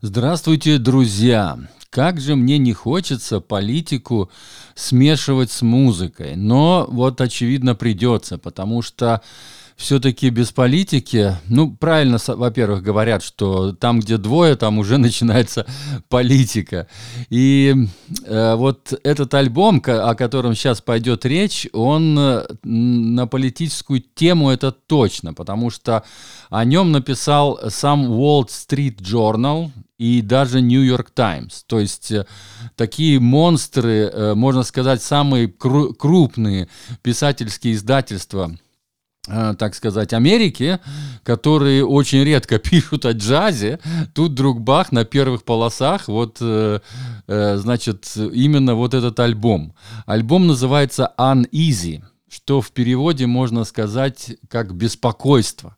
Здравствуйте, друзья! Как же мне не хочется политику смешивать с музыкой, но вот очевидно придется, потому что все-таки без политики, ну, правильно, во-первых, говорят, что там, где двое, там уже начинается политика. И э, вот этот альбом, о котором сейчас пойдет речь, он э, на политическую тему это точно, потому что о нем написал сам Wall Street Journal и даже New York Times. То есть э, такие монстры, э, можно сказать, самые кру- крупные писательские издательства – так сказать, Америки, которые очень редко пишут о джазе, тут вдруг бах на первых полосах, вот, э, э, значит, именно вот этот альбом. Альбом называется Uneasy, что в переводе можно сказать как «беспокойство»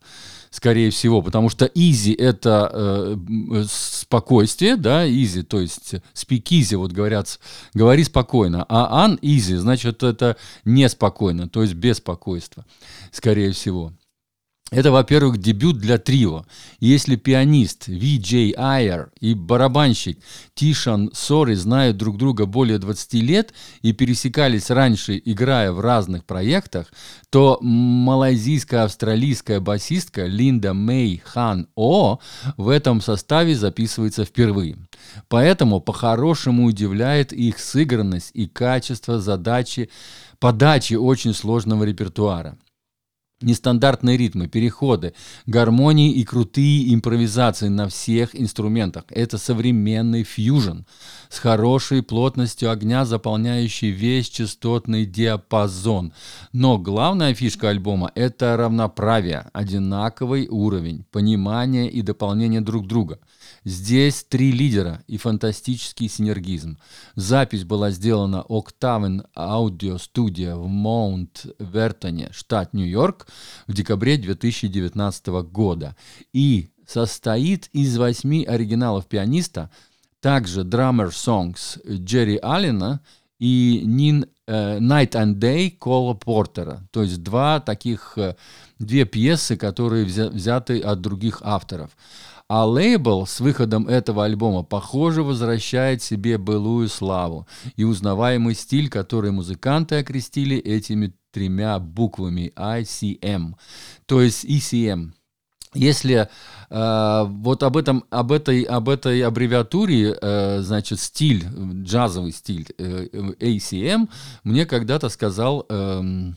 скорее всего, потому что easy это э, спокойствие, да, easy, то есть speak easy, вот говорят, говори спокойно, а uneasy, значит, это неспокойно, то есть беспокойство, скорее всего. Это, во-первых, дебют для трио. Если пианист Ви Джей Айер и барабанщик Тишан Сори знают друг друга более 20 лет и пересекались раньше, играя в разных проектах, то малайзийско-австралийская басистка Линда Мэй Хан О в этом составе записывается впервые. Поэтому по-хорошему удивляет их сыгранность и качество задачи подачи очень сложного репертуара нестандартные ритмы, переходы, гармонии и крутые импровизации на всех инструментах. Это современный фьюжн с хорошей плотностью огня, заполняющий весь частотный диапазон. Но главная фишка альбома – это равноправие, одинаковый уровень, понимание и дополнение друг друга – Здесь три лидера и фантастический синергизм. Запись была сделана Octaven Audio Studio в Маунт-Вертоне, штат Нью-Йорк, в декабре 2019 года. И состоит из восьми оригиналов пианиста, также Drummer Songs Джерри Аллена и Нин э, Night and Day Кола Портера. То есть два таких, э, две пьесы, которые взяты от других авторов. А лейбл с выходом этого альбома, похоже, возвращает себе былую славу и узнаваемый стиль, который музыканты окрестили этими тремя буквами ICM, то есть ECM. Если э, вот об этом, об этой, об этой аббревиатуре, э, значит, стиль, джазовый стиль э, ACM, мне когда-то сказал э,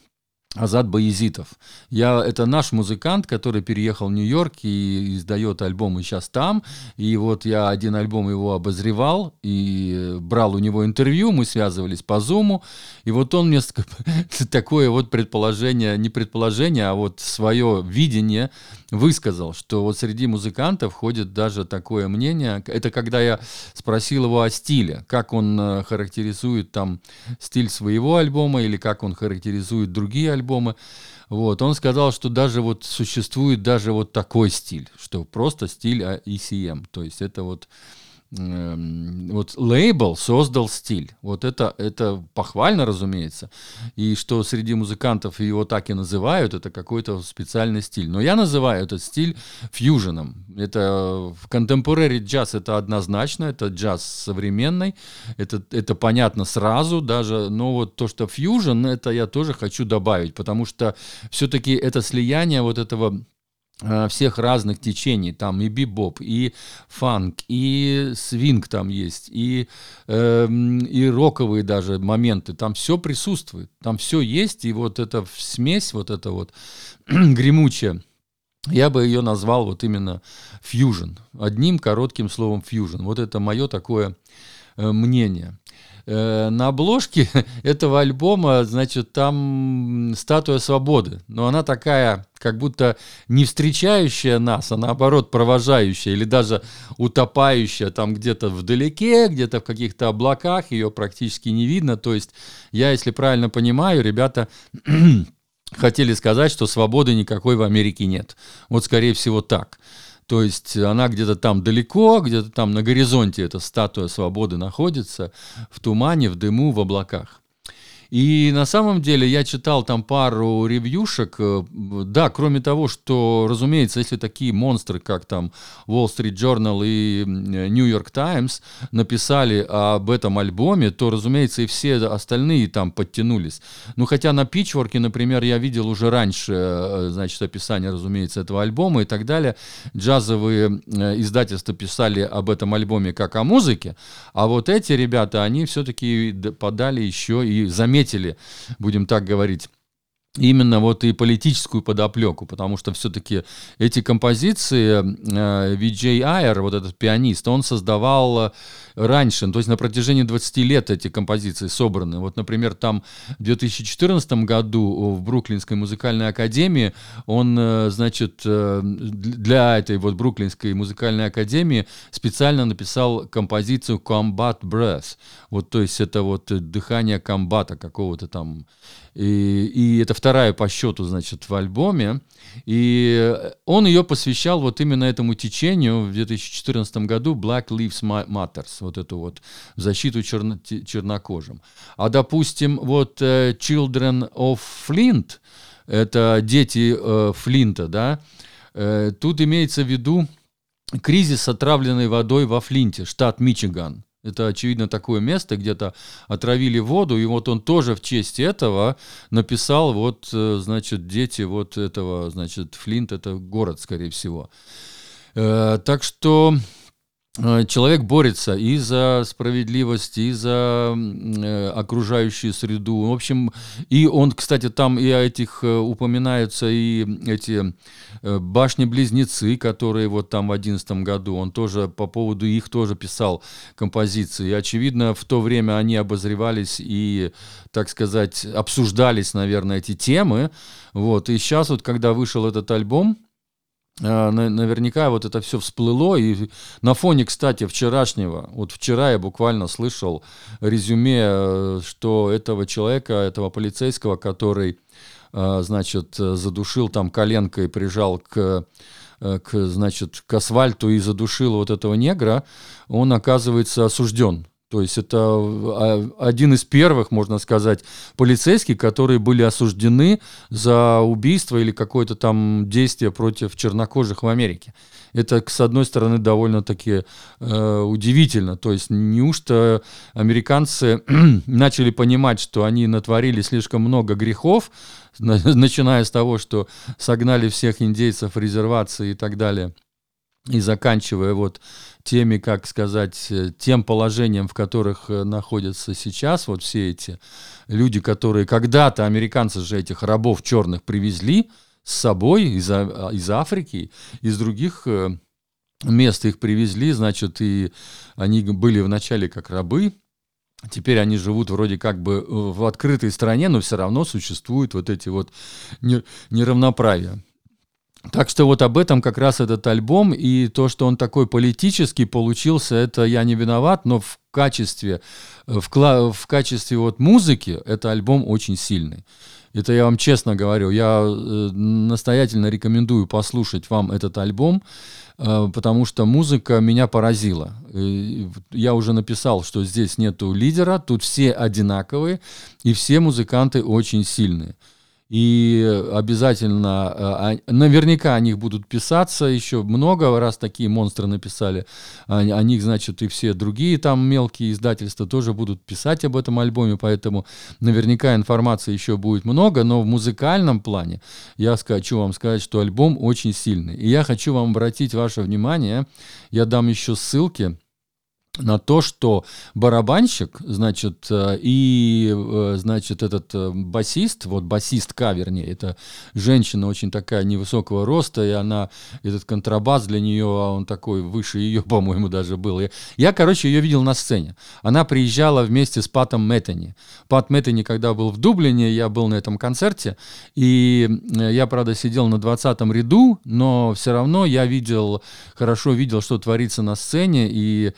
Азат Баязитов. Я, это наш музыкант, который переехал в Нью-Йорк и издает альбомы сейчас там. И вот я один альбом его обозревал и брал у него интервью, мы связывались по зуму. И вот он мне такое вот предположение, не предположение, а вот свое видение высказал, что вот среди музыкантов ходит даже такое мнение. Это когда я спросил его о стиле, как он э, характеризует там стиль своего альбома или как он характеризует другие альбомы альбома. Вот, он сказал, что даже вот существует даже вот такой стиль, что просто стиль ECM, то есть это вот вот лейбл создал стиль. Вот это, это похвально, разумеется. И что среди музыкантов его так и называют, это какой-то специальный стиль. Но я называю этот стиль фьюженом. Это в contemporary джаз это однозначно, это джаз современный, это, это понятно сразу даже, но вот то, что фьюжен, это я тоже хочу добавить, потому что все-таки это слияние вот этого Э, всех разных течений, там и бибоп, и фанк, и свинг там есть, и, э, и роковые даже моменты, там все присутствует, там все есть, и вот эта смесь, вот эта вот гремучая, я бы ее назвал вот именно фьюжн, одним коротким словом фьюжн. Вот это мое такое э, мнение. Э, на обложке этого альбома, значит, там статуя свободы. Но она такая, как будто не встречающая нас, а наоборот провожающая или даже утопающая там где-то вдалеке, где-то в каких-то облаках, ее практически не видно. То есть я, если правильно понимаю, ребята хотели сказать, что свободы никакой в Америке нет. Вот скорее всего так. То есть она где-то там далеко, где-то там на горизонте эта статуя свободы находится, в тумане, в дыму, в облаках. И на самом деле я читал там пару ревьюшек. Э, да, кроме того, что, разумеется, если такие монстры, как там Wall Street Journal и New York Times написали об этом альбоме, то, разумеется, и все остальные там подтянулись. Ну, хотя на Pitchfork, например, я видел уже раньше, э, значит, описание, разумеется, этого альбома и так далее. Джазовые э, издательства писали об этом альбоме как о музыке, а вот эти ребята, они все-таки подали еще и заметили заметили, будем так говорить, именно вот и политическую подоплеку, потому что все-таки эти композиции э, Виджей Айер, вот этот пианист, он создавал раньше, то есть на протяжении 20 лет эти композиции собраны. Вот, например, там в 2014 году в Бруклинской музыкальной академии он, э, значит, э, для этой вот Бруклинской музыкальной академии специально написал композицию Combat Breath. Вот, то есть это вот дыхание комбата какого-то там. И, и это вторая по счету, значит, в альбоме. И он ее посвящал вот именно этому течению в 2014 году Black Lives Matters вот эту вот защиту черно, чернокожим. А, допустим, вот uh, Children of Flint, это дети uh, Флинта, да, uh, тут имеется в виду кризис отравленной водой во Флинте, штат Мичиган. Это, очевидно, такое место, где-то отравили воду, и вот он тоже в честь этого написал, вот, значит, дети вот этого, значит, Флинт, это город, скорее всего. Так что Э, человек борется и за справедливость, и за э, окружающую среду. В общем, и он, кстати, там и этих э, упоминаются и эти башни-близнецы, которые вот там в одиннадцатом году, он тоже по поводу их тоже писал композиции. И, очевидно, в то время они обозревались и, так сказать, обсуждались, наверное, эти темы. Вот. И сейчас вот, когда вышел этот альбом, наверняка вот это все всплыло. И на фоне, кстати, вчерашнего, вот вчера я буквально слышал резюме, э, что этого человека, этого полицейского, который, э, значит, задушил там коленкой, прижал к э, к, значит, к асфальту и задушил вот этого негра, он оказывается осужден то есть это а, один из первых, можно сказать, полицейских, которые были осуждены за убийство или какое-то там действие против чернокожих в Америке. Это, с одной стороны, довольно-таки э, удивительно. То есть неужто американцы начали понимать, что они натворили слишком много грехов, начиная с того, что согнали всех индейцев в резервации и так далее, и заканчивая вот теми, как сказать, э, тем положением, в которых э, находятся сейчас вот все эти люди, которые когда-то американцы же этих рабов черных привезли с собой из, а, из Африки, из других э, мест их привезли, значит, и они были вначале как рабы, Теперь они живут вроде как бы в открытой стране, но все равно существуют вот эти вот неравноправия. Так что вот об этом как раз этот альбом и то, что он такой политический получился, это я не виноват, но в качестве, в, в качестве вот музыки это альбом очень сильный. Это я вам честно говорю. Я э, настоятельно рекомендую послушать вам этот альбом, э, потому что музыка меня поразила. Я уже написал, что здесь нету лидера, тут все одинаковые, и все музыканты очень сильные и обязательно, э, наверняка о них будут писаться еще много раз такие монстры написали, о них, значит, и все другие там мелкие издательства тоже будут писать об этом альбоме, поэтому наверняка информации еще будет много, но в музыкальном плане я хочу вам сказать, что альбом очень сильный. И я хочу вам обратить ваше внимание, я дам еще ссылки, на то, что барабанщик, значит, э, и, э, значит, этот э, басист, вот басистка, вернее, это женщина очень такая невысокого роста, и она, этот контрабас для нее, а он такой выше ее, по-моему, даже был. Я, я, короче, ее видел на сцене. Она приезжала вместе с Патом Мэттани. Пат Мэттани, когда был в Дублине, я был на этом концерте, и я, правда, сидел на 20 ряду, но все равно я видел, хорошо видел, что творится на сцене, и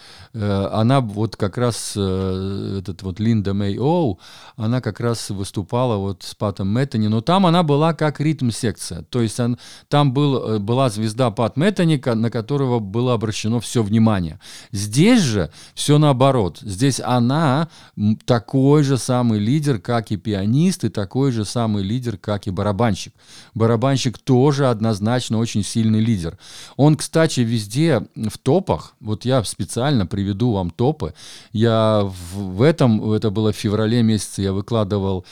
она вот как раз, э, этот вот Линда Мэй Оу, она как раз выступала вот с Патом Мэттани, но там она была как ритм-секция, то есть он, там был, была звезда Пат Мэттани, на которого было обращено все внимание. Здесь же все наоборот, здесь она такой же самый лидер, как и пианист, и такой же самый лидер, как и барабанщик. Барабанщик тоже однозначно очень сильный лидер. Он, кстати, везде в топах, вот я специально приведу вам топы, я в, в этом, это было в феврале месяце, я выкладывал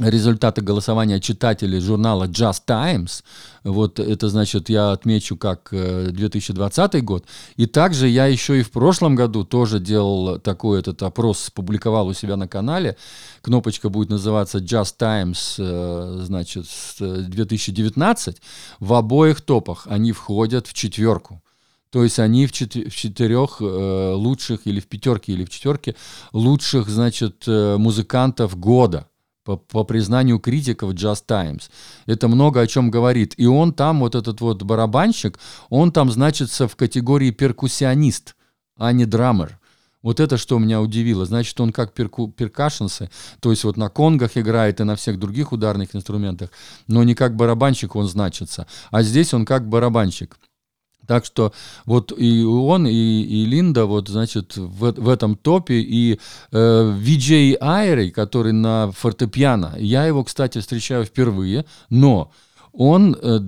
результаты голосования читателей журнала Just Times. Вот это значит, я отмечу как 2020 э, год. И также я еще и в прошлом году тоже делал такой этот опрос, публиковал у себя на канале. Кнопочка будет называться Just Times, э, значит, 2019. В обоих топах они входят в четверку. То есть они в, чет- в четырех э, лучших или в пятерке или в четверке лучших, значит, э, музыкантов года по, по признанию критиков Just Times. Это много о чем говорит. И он там, вот этот вот барабанщик, он там значится в категории перкуссионист, а не драмер. Вот это что меня удивило. Значит, он как перку, перкашенсы, то есть вот на конгах играет и на всех других ударных инструментах, но не как барабанщик он значится. А здесь он как барабанщик. Так что вот и он, и, и Линда, вот, значит, в, в этом топе, и э, Виджей Айрей, который на фортепиано, я его, кстати, встречаю впервые, но он, э,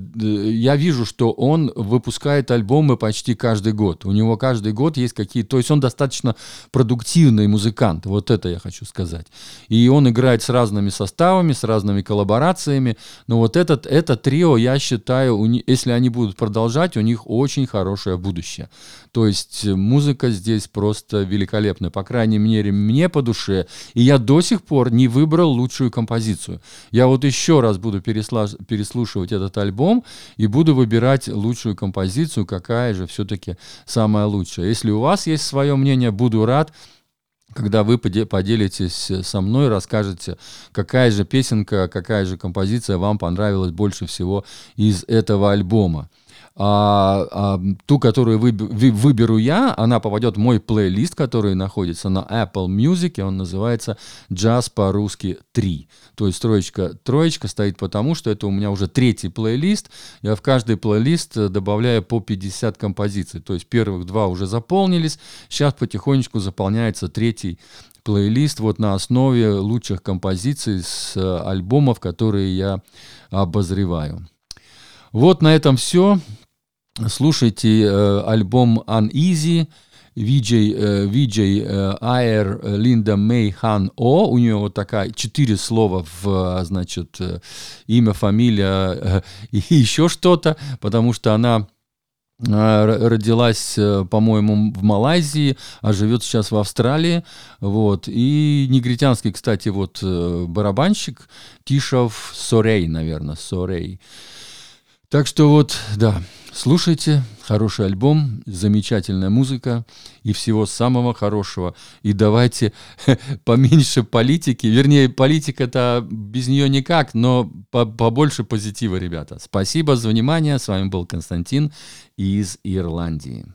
я вижу, что он выпускает альбомы почти каждый год. У него каждый год есть какие-то... То есть он достаточно продуктивный музыкант, вот это я хочу сказать. И он играет с разными составами, с разными коллаборациями. Но вот этот, это трио, я считаю, если они будут продолжать, у них очень хорошее будущее. То есть музыка здесь просто великолепная. По крайней мере, мне по душе. И я до сих пор не выбрал лучшую композицию. Я вот еще раз буду переслушивать прослушивать этот альбом и буду выбирать лучшую композицию, какая же все-таки самая лучшая. Если у вас есть свое мнение, буду рад когда вы поделитесь со мной, расскажете, какая же песенка, какая же композиция вам понравилась больше всего из этого альбома а, а, ту, которую вы, выберу я, она попадет в мой плейлист, который находится на Apple Music, он называется «Джаз по-русски 3». То есть троечка, троечка стоит потому, что это у меня уже третий плейлист. Я в каждый плейлист добавляю по 50 композиций. То есть первых два уже заполнились, сейчас потихонечку заполняется третий плейлист вот на основе лучших композиций с альбомов, которые я обозреваю. Вот на этом все. Слушайте э, альбом Uneasy, Виджей, э, Виджей э, Айер Линда Мэй Хан О. У нее вот такая четыре слова в, значит, э, имя, фамилия э, и еще что-то, потому что она э, родилась, э, по-моему, в Малайзии, а живет сейчас в Австралии, вот, и негритянский, кстати, вот барабанщик Тишов Сорей, наверное, Сорей, так что вот, да, слушайте, хороший альбом, замечательная музыка и всего самого хорошего. И давайте поменьше политики, вернее, политика-то без нее никак, но побольше позитива, ребята. Спасибо за внимание, с вами был Константин из Ирландии.